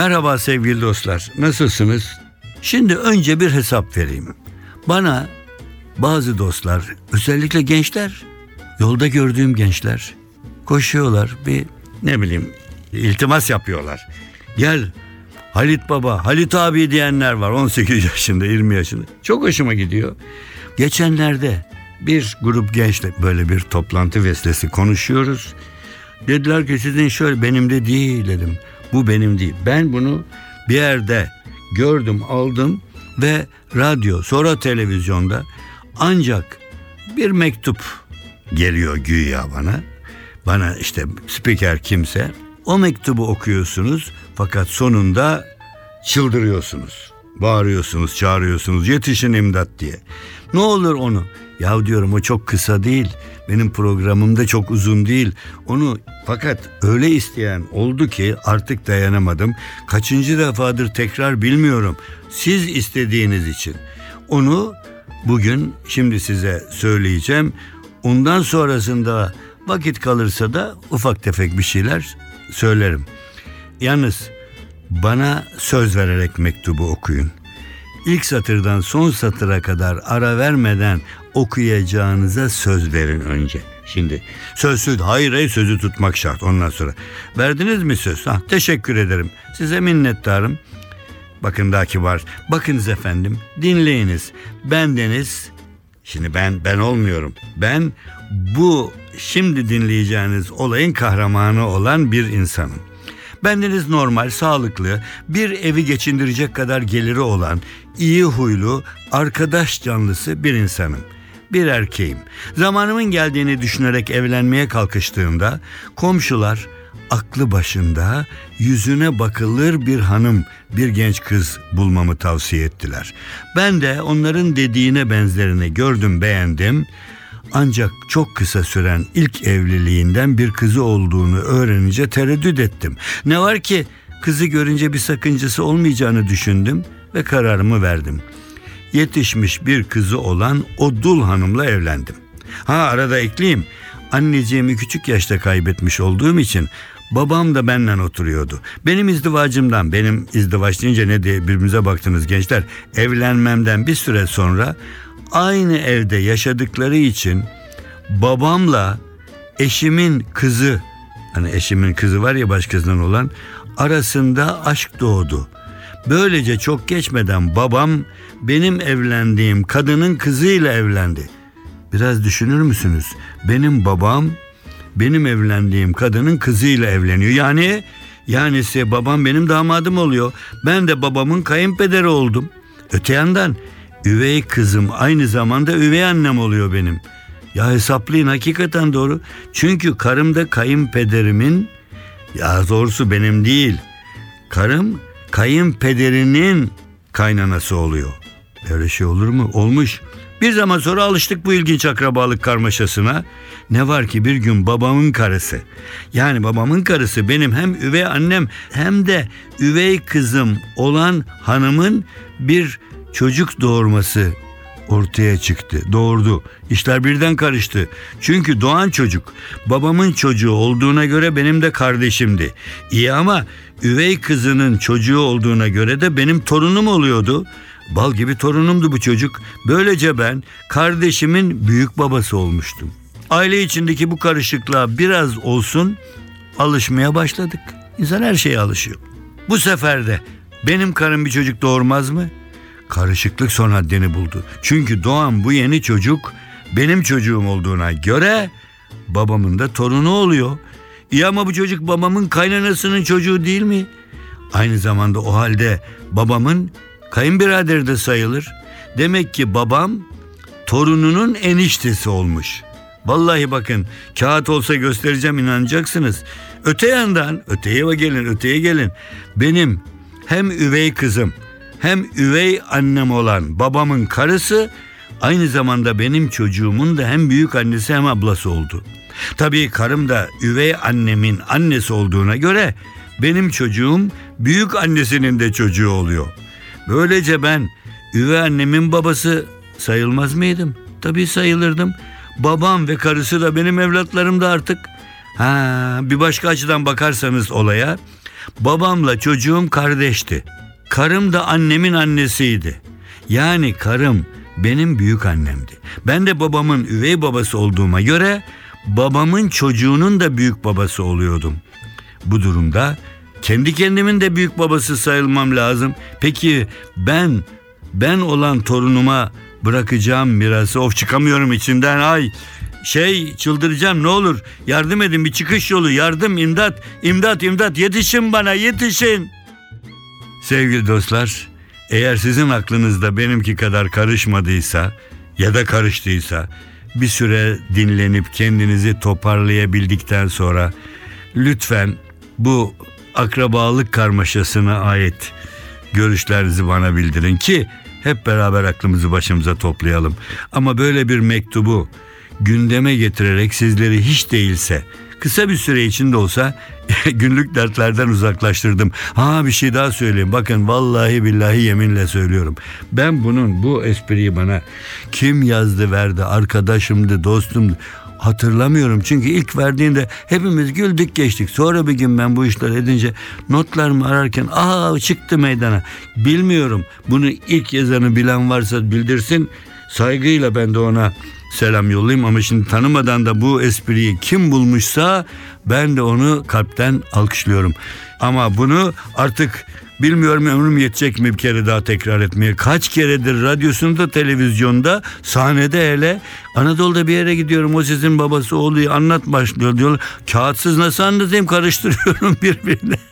Merhaba sevgili dostlar. Nasılsınız? Şimdi önce bir hesap vereyim. Bana bazı dostlar, özellikle gençler, yolda gördüğüm gençler koşuyorlar bir ne bileyim iltimas yapıyorlar. Gel Halit Baba, Halit abi diyenler var 18 yaşında, 20 yaşında. Çok hoşuma gidiyor. Geçenlerde bir grup gençle böyle bir toplantı vesilesi konuşuyoruz. Dediler ki sizin şöyle benim de değil dedim. Bu benim değil. Ben bunu bir yerde gördüm, aldım ve radyo sonra televizyonda ancak bir mektup geliyor güya bana. Bana işte spiker kimse o mektubu okuyorsunuz fakat sonunda çıldırıyorsunuz. Bağırıyorsunuz, çağırıyorsunuz yetişin imdat diye. Ne olur onu ya diyorum o çok kısa değil. Benim programım da çok uzun değil. Onu fakat öyle isteyen oldu ki artık dayanamadım. Kaçıncı defadır tekrar bilmiyorum. Siz istediğiniz için. Onu bugün şimdi size söyleyeceğim. Ondan sonrasında vakit kalırsa da ufak tefek bir şeyler söylerim. Yalnız bana söz vererek mektubu okuyun. İlk satırdan son satıra kadar ara vermeden okuyacağınıza söz verin önce. Şimdi sözsüz hayır hayır sözü tutmak şart ondan sonra. Verdiniz mi söz? Ha, teşekkür ederim. Size minnettarım. Bakın daha kibar. Bakınız efendim dinleyiniz. Bendeniz şimdi ben ben olmuyorum. Ben bu şimdi dinleyeceğiniz olayın kahramanı olan bir insanım. Bendeniz normal, sağlıklı, bir evi geçindirecek kadar geliri olan, iyi huylu, arkadaş canlısı bir insanım. Bir erkeğim. Zamanımın geldiğini düşünerek evlenmeye kalkıştığımda komşular aklı başında yüzüne bakılır bir hanım, bir genç kız bulmamı tavsiye ettiler. Ben de onların dediğine benzerini gördüm, beğendim. Ancak çok kısa süren ilk evliliğinden bir kızı olduğunu öğrenince tereddüt ettim. Ne var ki kızı görünce bir sakıncası olmayacağını düşündüm ve kararımı verdim. Yetişmiş bir kızı olan o dul hanımla evlendim. Ha arada ekleyeyim. Anneciğimi küçük yaşta kaybetmiş olduğum için babam da benden oturuyordu. Benim izdivacımdan, benim izdivaç deyince ne diye birbirimize baktınız gençler. Evlenmemden bir süre sonra aynı evde yaşadıkları için babamla eşimin kızı hani eşimin kızı var ya başkasından olan arasında aşk doğdu. Böylece çok geçmeden babam benim evlendiğim kadının kızıyla evlendi. Biraz düşünür müsünüz? Benim babam benim evlendiğim kadının kızıyla evleniyor. Yani yani ise babam benim damadım oluyor. Ben de babamın kayınpederi oldum. Öte yandan üvey kızım aynı zamanda üvey annem oluyor benim. Ya hesaplayın hakikaten doğru. Çünkü karım da kayınpederimin ya doğrusu benim değil. Karım kayınpederinin kaynanası oluyor. Böyle şey olur mu? Olmuş. Bir zaman sonra alıştık bu ilginç akrabalık karmaşasına. Ne var ki bir gün babamın karısı. Yani babamın karısı benim hem üvey annem hem de üvey kızım olan hanımın bir çocuk doğurması ortaya çıktı. Doğurdu. İşler birden karıştı. Çünkü doğan çocuk babamın çocuğu olduğuna göre benim de kardeşimdi. İyi ama üvey kızının çocuğu olduğuna göre de benim torunum oluyordu. Bal gibi torunumdu bu çocuk. Böylece ben kardeşimin büyük babası olmuştum. Aile içindeki bu karışıklığa biraz olsun alışmaya başladık. İnsan her şeye alışıyor. Bu sefer de benim karım bir çocuk doğurmaz mı? Karışıklık son haddini buldu. Çünkü doğan bu yeni çocuk benim çocuğum olduğuna göre babamın da torunu oluyor. İyi ama bu çocuk babamın kaynanasının çocuğu değil mi? Aynı zamanda o halde babamın kayınbiraderi de sayılır. Demek ki babam torununun eniştesi olmuş. Vallahi bakın kağıt olsa göstereceğim inanacaksınız. Öte yandan öteye gelin öteye gelin. Benim hem üvey kızım hem üvey annem olan babamın karısı aynı zamanda benim çocuğumun da hem büyük annesi hem ablası oldu. Tabii karım da üvey annemin annesi olduğuna göre benim çocuğum büyük annesinin de çocuğu oluyor. Böylece ben üvey annemin babası sayılmaz mıydım? Tabii sayılırdım. Babam ve karısı da benim evlatlarım da artık. Ha, bir başka açıdan bakarsanız olaya Babamla çocuğum kardeşti. Karım da annemin annesiydi. Yani karım benim büyük annemdi. Ben de babamın üvey babası olduğuma göre babamın çocuğunun da büyük babası oluyordum. Bu durumda kendi kendimin de büyük babası sayılmam lazım. Peki ben ben olan torunuma bırakacağım mirası of çıkamıyorum içinden ay şey çıldıracağım ne olur yardım edin bir çıkış yolu yardım imdat imdat imdat yetişin bana yetişin. Sevgili dostlar eğer sizin aklınızda benimki kadar karışmadıysa ya da karıştıysa bir süre dinlenip kendinizi toparlayabildikten sonra lütfen bu akrabalık karmaşasına ait görüşlerinizi bana bildirin ki hep beraber aklımızı başımıza toplayalım. Ama böyle bir mektubu gündeme getirerek sizleri hiç değilse kısa bir süre içinde olsa günlük dertlerden uzaklaştırdım. Ha bir şey daha söyleyeyim. Bakın vallahi billahi yeminle söylüyorum. Ben bunun bu espriyi bana kim yazdı verdi arkadaşımdı dostumdu hatırlamıyorum. Çünkü ilk verdiğinde hepimiz güldük geçtik. Sonra bir gün ben bu işler edince notlarımı ararken aa çıktı meydana. Bilmiyorum. Bunu ilk yazanı bilen varsa bildirsin. Saygıyla ben de ona selam yollayayım ama şimdi tanımadan da bu espriyi kim bulmuşsa ben de onu kalpten alkışlıyorum. Ama bunu artık bilmiyorum ömrüm yetecek mi bir kere daha tekrar etmeye. Kaç keredir radyosunda, televizyonda, sahnede hele Anadolu'da bir yere gidiyorum o sizin babası oluyor anlat başlıyor diyorlar. Kağıtsız nasıl anlatayım karıştırıyorum birbirine.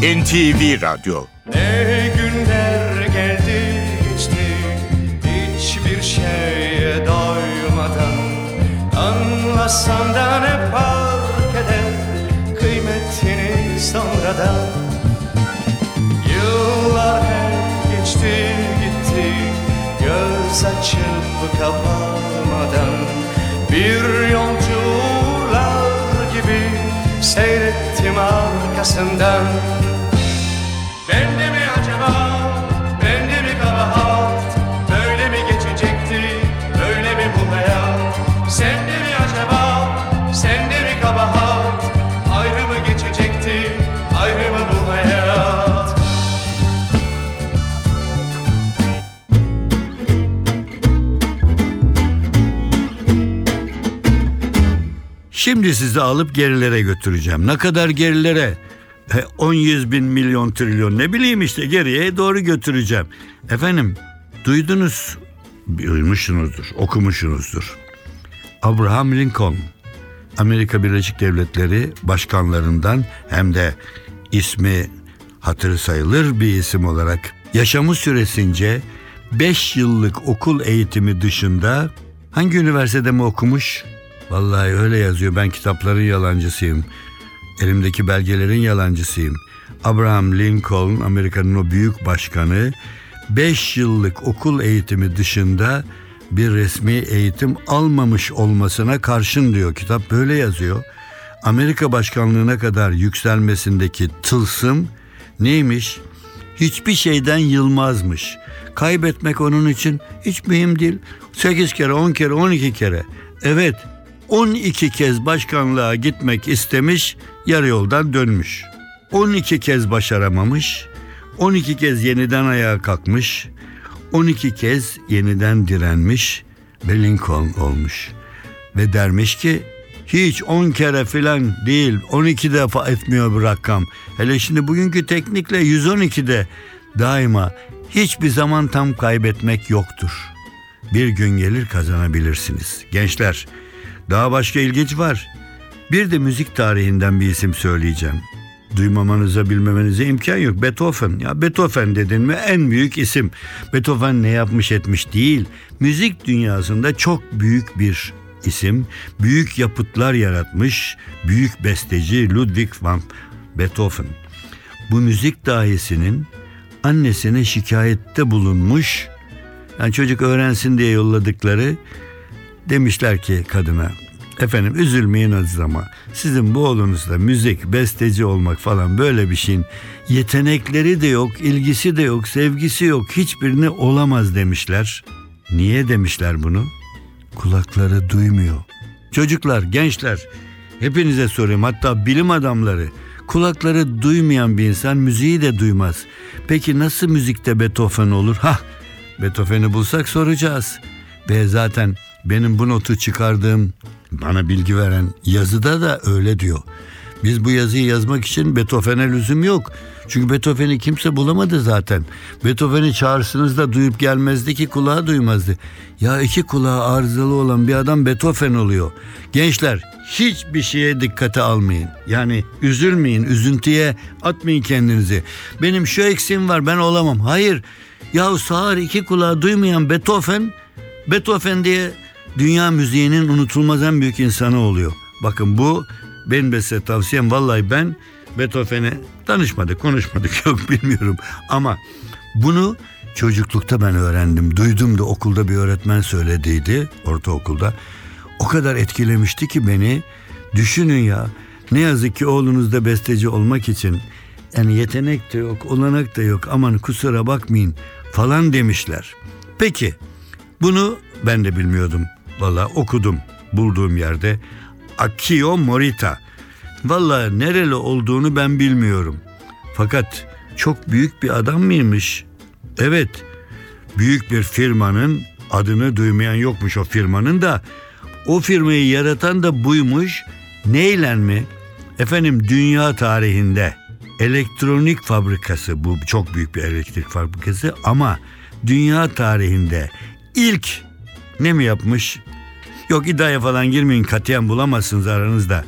NTV Radyo. Ne günler geldi geçti Hiçbir şeye doymadan. Anlasan da ne fark eder Kıymetini sonradan. Yıllar geçti gitti Göz açıp kapamadan Bir gibi Seyrettim arkasından. Bende mi acaba, Şimdi sizi alıp gerilere götüreceğim. Ne kadar gerilere? E, 10 yüz bin milyon trilyon ne bileyim işte geriye doğru götüreceğim. Efendim duydunuz, duymuşsunuzdur, okumuşsunuzdur. Abraham Lincoln Amerika Birleşik Devletleri başkanlarından hem de ismi hatırı sayılır bir isim olarak yaşamı süresince 5 yıllık okul eğitimi dışında hangi üniversitede mi okumuş? Vallahi öyle yazıyor. Ben kitapların yalancısıyım. Elimdeki belgelerin yalancısıyım. Abraham Lincoln Amerika'nın o büyük başkanı 5 yıllık okul eğitimi dışında bir resmi eğitim almamış olmasına karşın diyor. Kitap böyle yazıyor. Amerika başkanlığına kadar yükselmesindeki tılsım neymiş? Hiçbir şeyden yılmazmış. Kaybetmek onun için hiç mühim değil. 8 kere, 10 kere, 12 kere. Evet, 12 kez başkanlığa gitmek istemiş, yarı yoldan dönmüş. 12 kez başaramamış, 12 kez yeniden ayağa kalkmış, 12 kez yeniden direnmiş ve Lincoln olmuş. Ve dermiş ki Hiç 10 kere filan değil 12 defa etmiyor bu rakam. Hele şimdi bugünkü teknikle 112'de daima hiçbir zaman tam kaybetmek yoktur. Bir gün gelir kazanabilirsiniz. Gençler daha başka ilginç var. Bir de müzik tarihinden bir isim söyleyeceğim. Duymamanıza bilmemenize imkan yok. Beethoven. Ya Beethoven dedin mi en büyük isim. Beethoven ne yapmış etmiş değil. Müzik dünyasında çok büyük bir isim. Büyük yapıtlar yaratmış. Büyük besteci Ludwig van Beethoven. Bu müzik dahisinin annesine şikayette bulunmuş. Yani çocuk öğrensin diye yolladıkları demişler ki kadına efendim üzülmeyin Aziz ama sizin bu oğlunuzda müzik, besteci olmak falan böyle bir şeyin yetenekleri de yok, ilgisi de yok, sevgisi yok, hiçbirini olamaz demişler. Niye demişler bunu? Kulakları duymuyor. Çocuklar, gençler hepinize sorayım hatta bilim adamları kulakları duymayan bir insan müziği de duymaz. Peki nasıl müzikte Beethoven olur? Ha, Beethoven'i bulsak soracağız. Ve zaten benim bu notu çıkardığım bana bilgi veren yazıda da öyle diyor. Biz bu yazıyı yazmak için Beethoven'e lüzum yok. Çünkü Beethoven'i kimse bulamadı zaten. Beethoven'i çağırsınız da duyup gelmezdi ki kulağı duymazdı. Ya iki kulağı arızalı olan bir adam Beethoven oluyor. Gençler hiçbir şeye dikkate almayın. Yani üzülmeyin, üzüntüye atmayın kendinizi. Benim şu eksiğim var ben olamam. Hayır. Ya sağır iki kulağı duymayan Beethoven, Beethoven diye dünya müziğinin unutulmaz en büyük insanı oluyor. Bakın bu benim de size tavsiyem. Vallahi ben Beethoven'e danışmadık, konuşmadık yok bilmiyorum. Ama bunu çocuklukta ben öğrendim. Duydum da okulda bir öğretmen söylediydi ortaokulda. O kadar etkilemişti ki beni. Düşünün ya ne yazık ki oğlunuz da besteci olmak için yani yetenek de yok, olanak da yok aman kusura bakmayın falan demişler. Peki bunu ben de bilmiyordum. Valla okudum bulduğum yerde. Akio Morita. Valla nereli olduğunu ben bilmiyorum. Fakat çok büyük bir adam mıymış? Evet. Büyük bir firmanın adını duymayan yokmuş o firmanın da. O firmayı yaratan da buymuş. Neyle mi? Efendim dünya tarihinde elektronik fabrikası bu çok büyük bir elektrik fabrikası ama dünya tarihinde ilk ne mi yapmış? Yok iddiaya falan girmeyin katiyen bulamazsınız aranızda.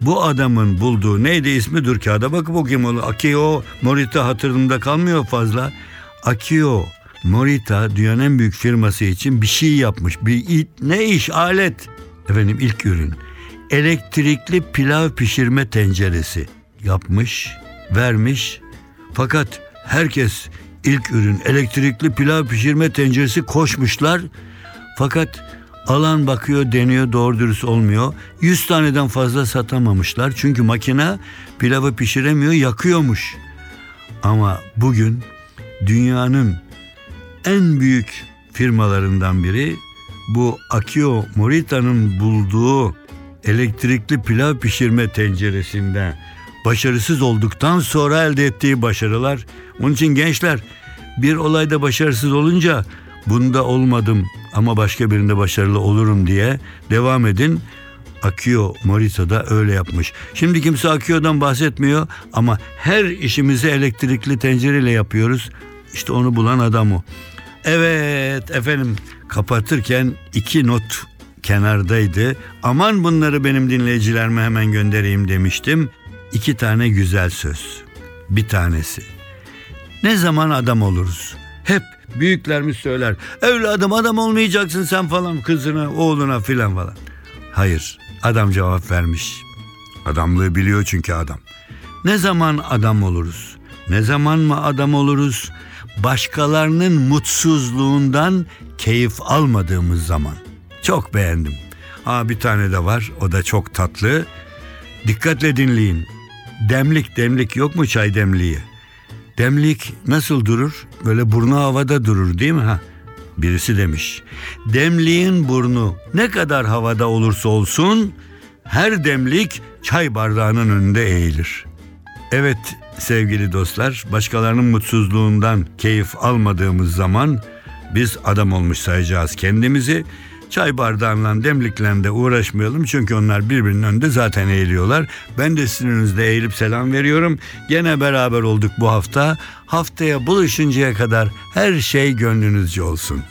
Bu adamın bulduğu neydi ismi dur kağıda bakıp okuyayım. Akio Morita hatırımda kalmıyor fazla. Akio Morita dünyanın en büyük firması için bir şey yapmış. Bir ne iş alet. Efendim ilk ürün. Elektrikli pilav pişirme tenceresi yapmış, vermiş. Fakat herkes ilk ürün elektrikli pilav pişirme tenceresi koşmuşlar. Fakat alan bakıyor deniyor doğru dürüst olmuyor. 100 taneden fazla satamamışlar. Çünkü makine pilavı pişiremiyor yakıyormuş. Ama bugün dünyanın en büyük firmalarından biri bu Akio Morita'nın bulduğu elektrikli pilav pişirme tenceresinde başarısız olduktan sonra elde ettiği başarılar. Onun için gençler bir olayda başarısız olunca bunda olmadım ama başka birinde başarılı olurum diye devam edin. Akio Morita da öyle yapmış. Şimdi kimse Akio'dan bahsetmiyor ama her işimizi elektrikli tencereyle yapıyoruz. İşte onu bulan adam o. Evet efendim kapatırken iki not kenardaydı. Aman bunları benim dinleyicilerime hemen göndereyim demiştim. İki tane güzel söz. Bir tanesi. Ne zaman adam oluruz? Hep büyüklerimiz söyler. Evladım adam olmayacaksın sen falan kızına, oğluna filan falan. Hayır, adam cevap vermiş. Adamlığı biliyor çünkü adam. Ne zaman adam oluruz? Ne zaman mı adam oluruz? Başkalarının mutsuzluğundan keyif almadığımız zaman. Çok beğendim. Ha bir tane de var. O da çok tatlı. Dikkatle dinleyin. Demlik demlik yok mu çay demliği? Demlik nasıl durur? Böyle burnu havada durur değil mi? Ha? Birisi demiş. Demliğin burnu ne kadar havada olursa olsun her demlik çay bardağının önünde eğilir. Evet sevgili dostlar, başkalarının mutsuzluğundan keyif almadığımız zaman biz adam olmuş sayacağız kendimizi. Çay bardağından demliklerinde uğraşmayalım çünkü onlar birbirinin önünde zaten eğiliyorlar. Ben de sizin önünüzde eğilip selam veriyorum. Gene beraber olduk bu hafta. Haftaya buluşuncaya kadar her şey gönlünüzce olsun.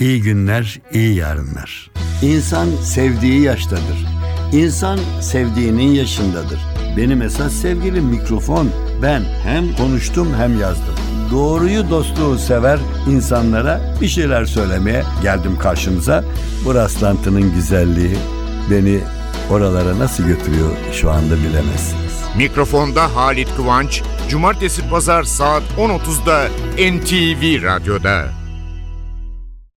İyi günler, iyi yarınlar. İnsan sevdiği yaştadır. İnsan sevdiğinin yaşındadır. Benim esas sevgilim mikrofon. Ben hem konuştum hem yazdım. Doğruyu dostluğu sever insanlara bir şeyler söylemeye geldim karşınıza. Bu rastlantının güzelliği beni oralara nasıl götürüyor şu anda bilemezsiniz. Mikrofonda Halit Kıvanç, Cumartesi Pazar saat 10.30'da NTV Radyo'da.